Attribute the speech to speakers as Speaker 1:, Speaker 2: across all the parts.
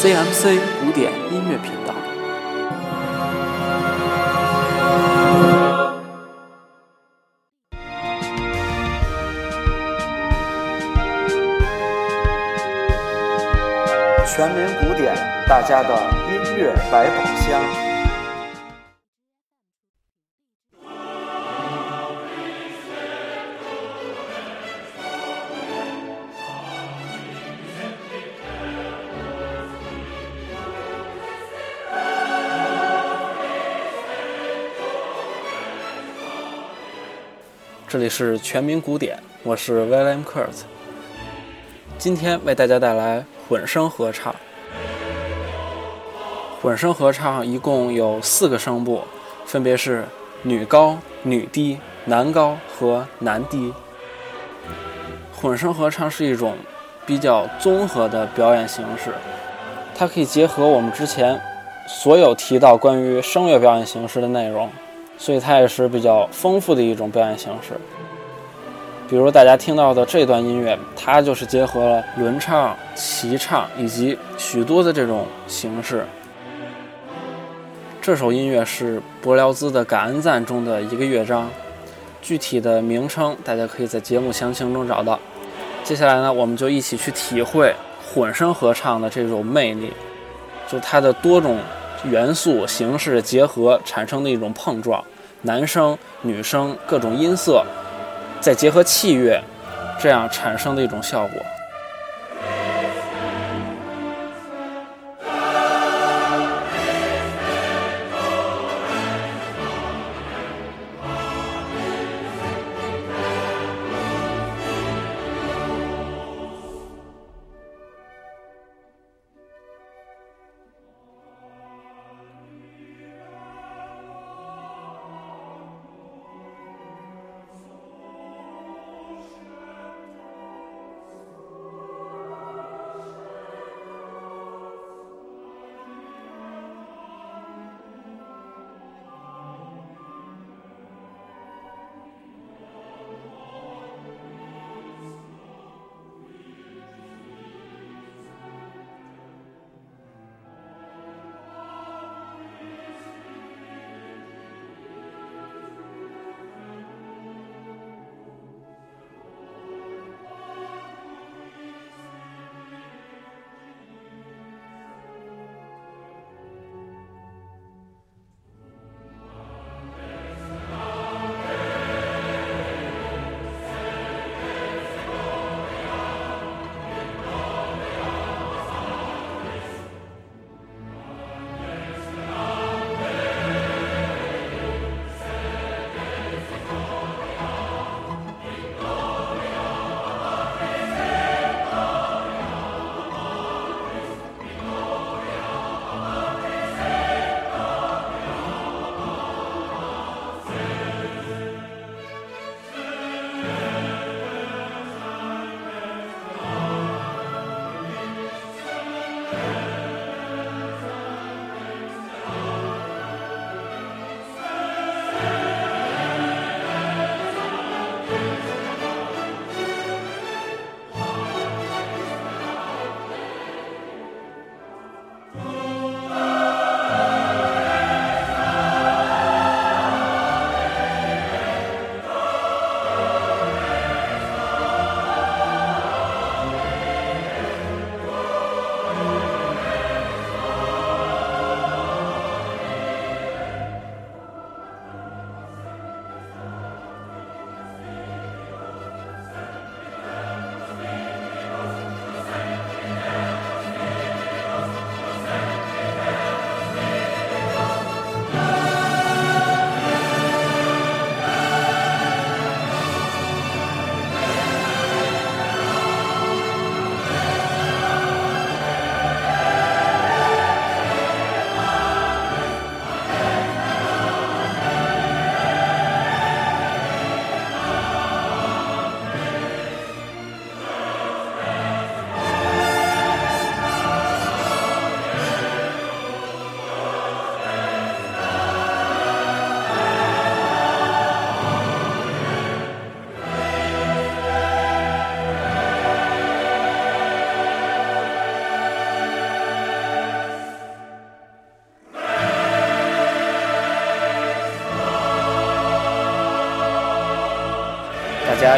Speaker 1: CMC 古典音乐频道。全民古典，大家的音乐百宝箱。这里是全民古典，我是 William Kurt。今天为大家带来混声合唱。混声合唱一共有四个声部，分别是女高、女低、男高和男低。混声合唱是一种比较综合的表演形式，它可以结合我们之前所有提到关于声乐表演形式的内容。所以它也是比较丰富的一种表演形式。比如大家听到的这段音乐，它就是结合了轮唱、齐唱以及许多的这种形式。这首音乐是柏辽兹的《感恩赞》中的一个乐章，具体的名称大家可以在节目详情中找到。接下来呢，我们就一起去体会混声合唱的这种魅力，就它的多种。元素形式结合产生的一种碰撞，男生、女生各种音色，再结合器乐，这样产生的一种效果。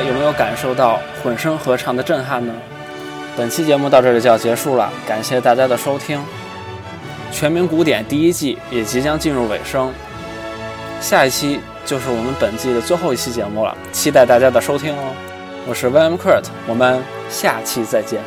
Speaker 1: 有没有感受到混声合唱的震撼呢？本期节目到这里就要结束了，感谢大家的收听。全民古典第一季也即将进入尾声，下一期就是我们本季的最后一期节目了，期待大家的收听哦。我是 V M Kurt，我们下期再见。